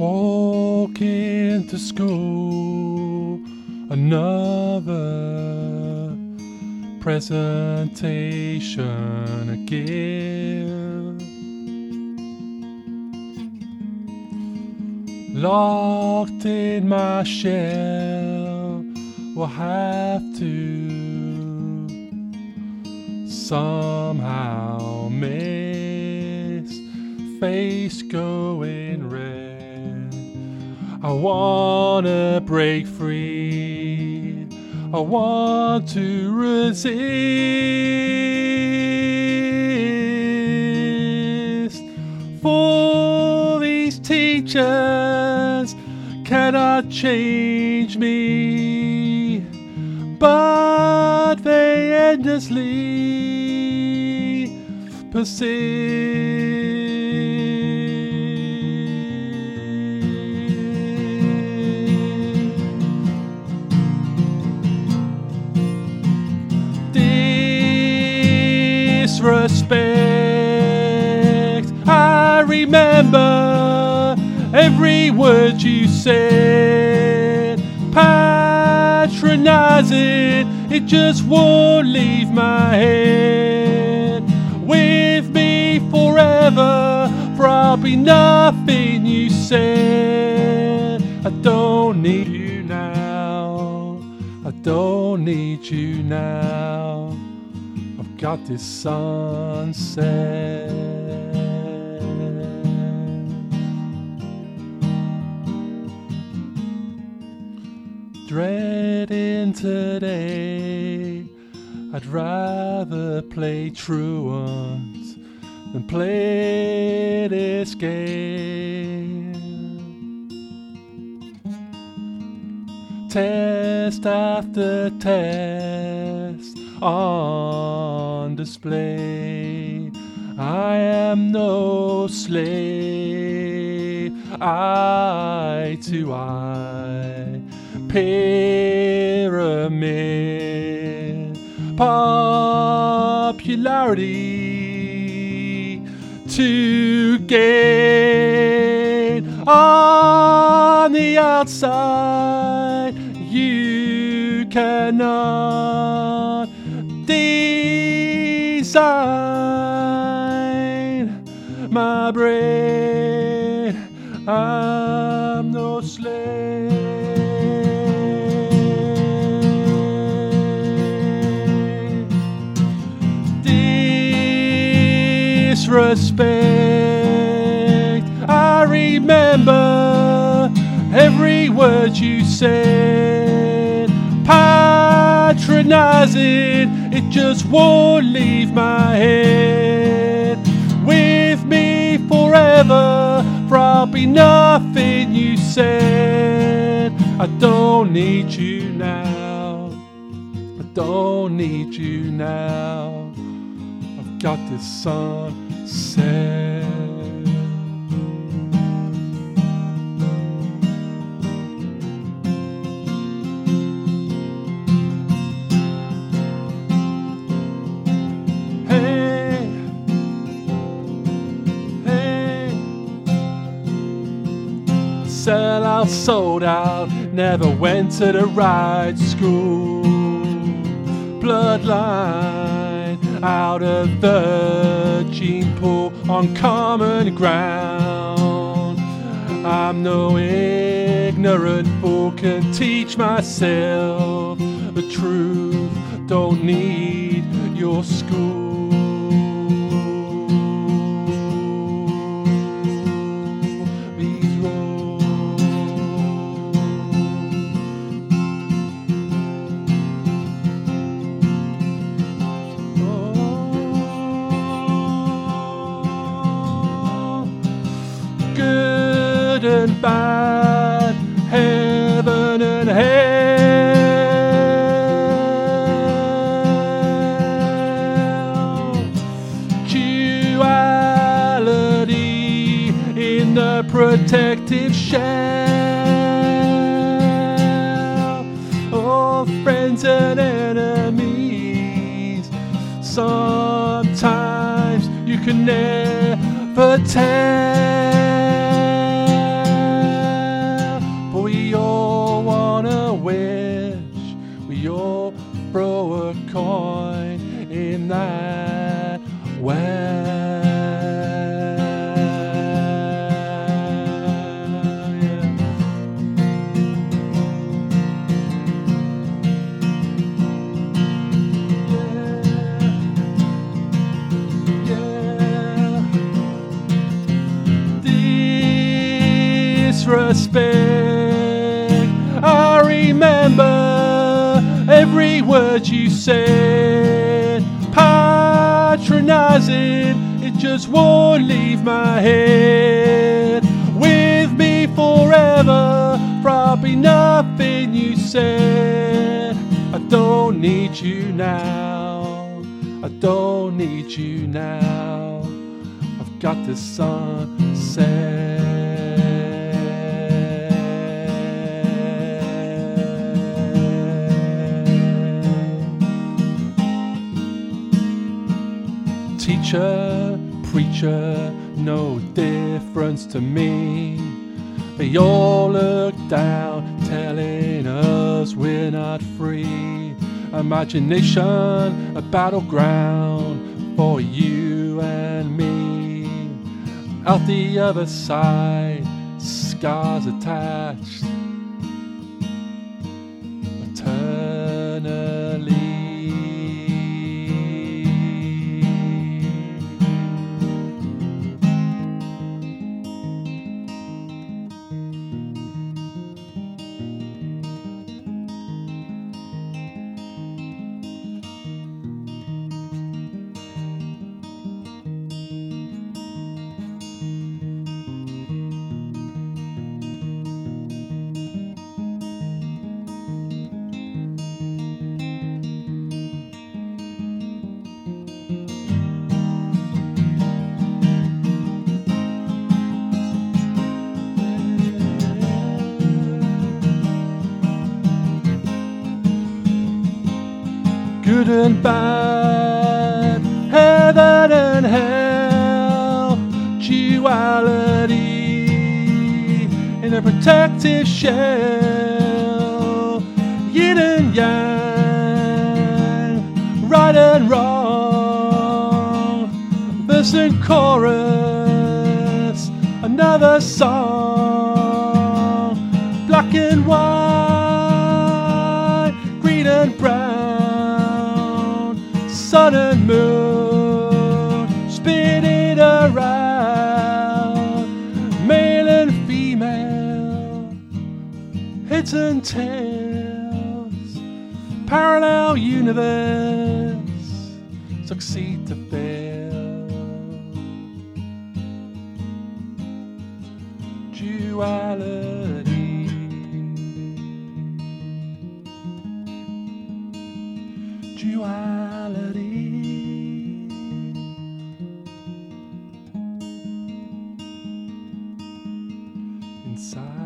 Walk into school, another presentation again. Locked in my shell, will have to somehow miss face going red. I wanna break free. I want to resist. For these teachers cannot change me, but they endlessly persist. Disrespect. I remember every word you said. Patronizing, it just won't leave my head. With me forever, be nothing you said. I don't need you now. I don't need you now. Got this sunset. Dreading today, I'd rather play truant than play this game. Test after test on display. I am no slave, eye to eye. Pyramid popularity to gain on the outside. You cannot design my brain. I'm no slave. Disrespect. I remember every word you said. Patronizing, it just won't leave my head. With me forever, be nothing you said. I don't need you now. I don't need you now. I've got this sunset. Sell out, sold out, never went to the right school. Bloodline out of the gene pool on common ground. I'm no ignorant fool, can teach myself the truth. Don't need your school. And heaven and hell, duality in the protective shell. Oh, friends and enemies. Sometimes you can never tell. That well. Yeah. Yeah. Disrespect. I remember every word you said. Patronizing, it just won't leave my head. With me forever, probably nothing you said. I don't need you now. I don't need you now. I've got the sunset. Teacher, preacher, no difference to me. They all look down, telling us we're not free. Imagination, a battleground for you and me. Out the other side, scars attached. Good and bad, heaven and hell, duality in a protective shell, yin and yang, right and wrong, verse and chorus, another song, black and white, green and brown, sun and moon, spin it around, male and female, heads and tails, parallel universe, succeed to fail. Duality. Inside.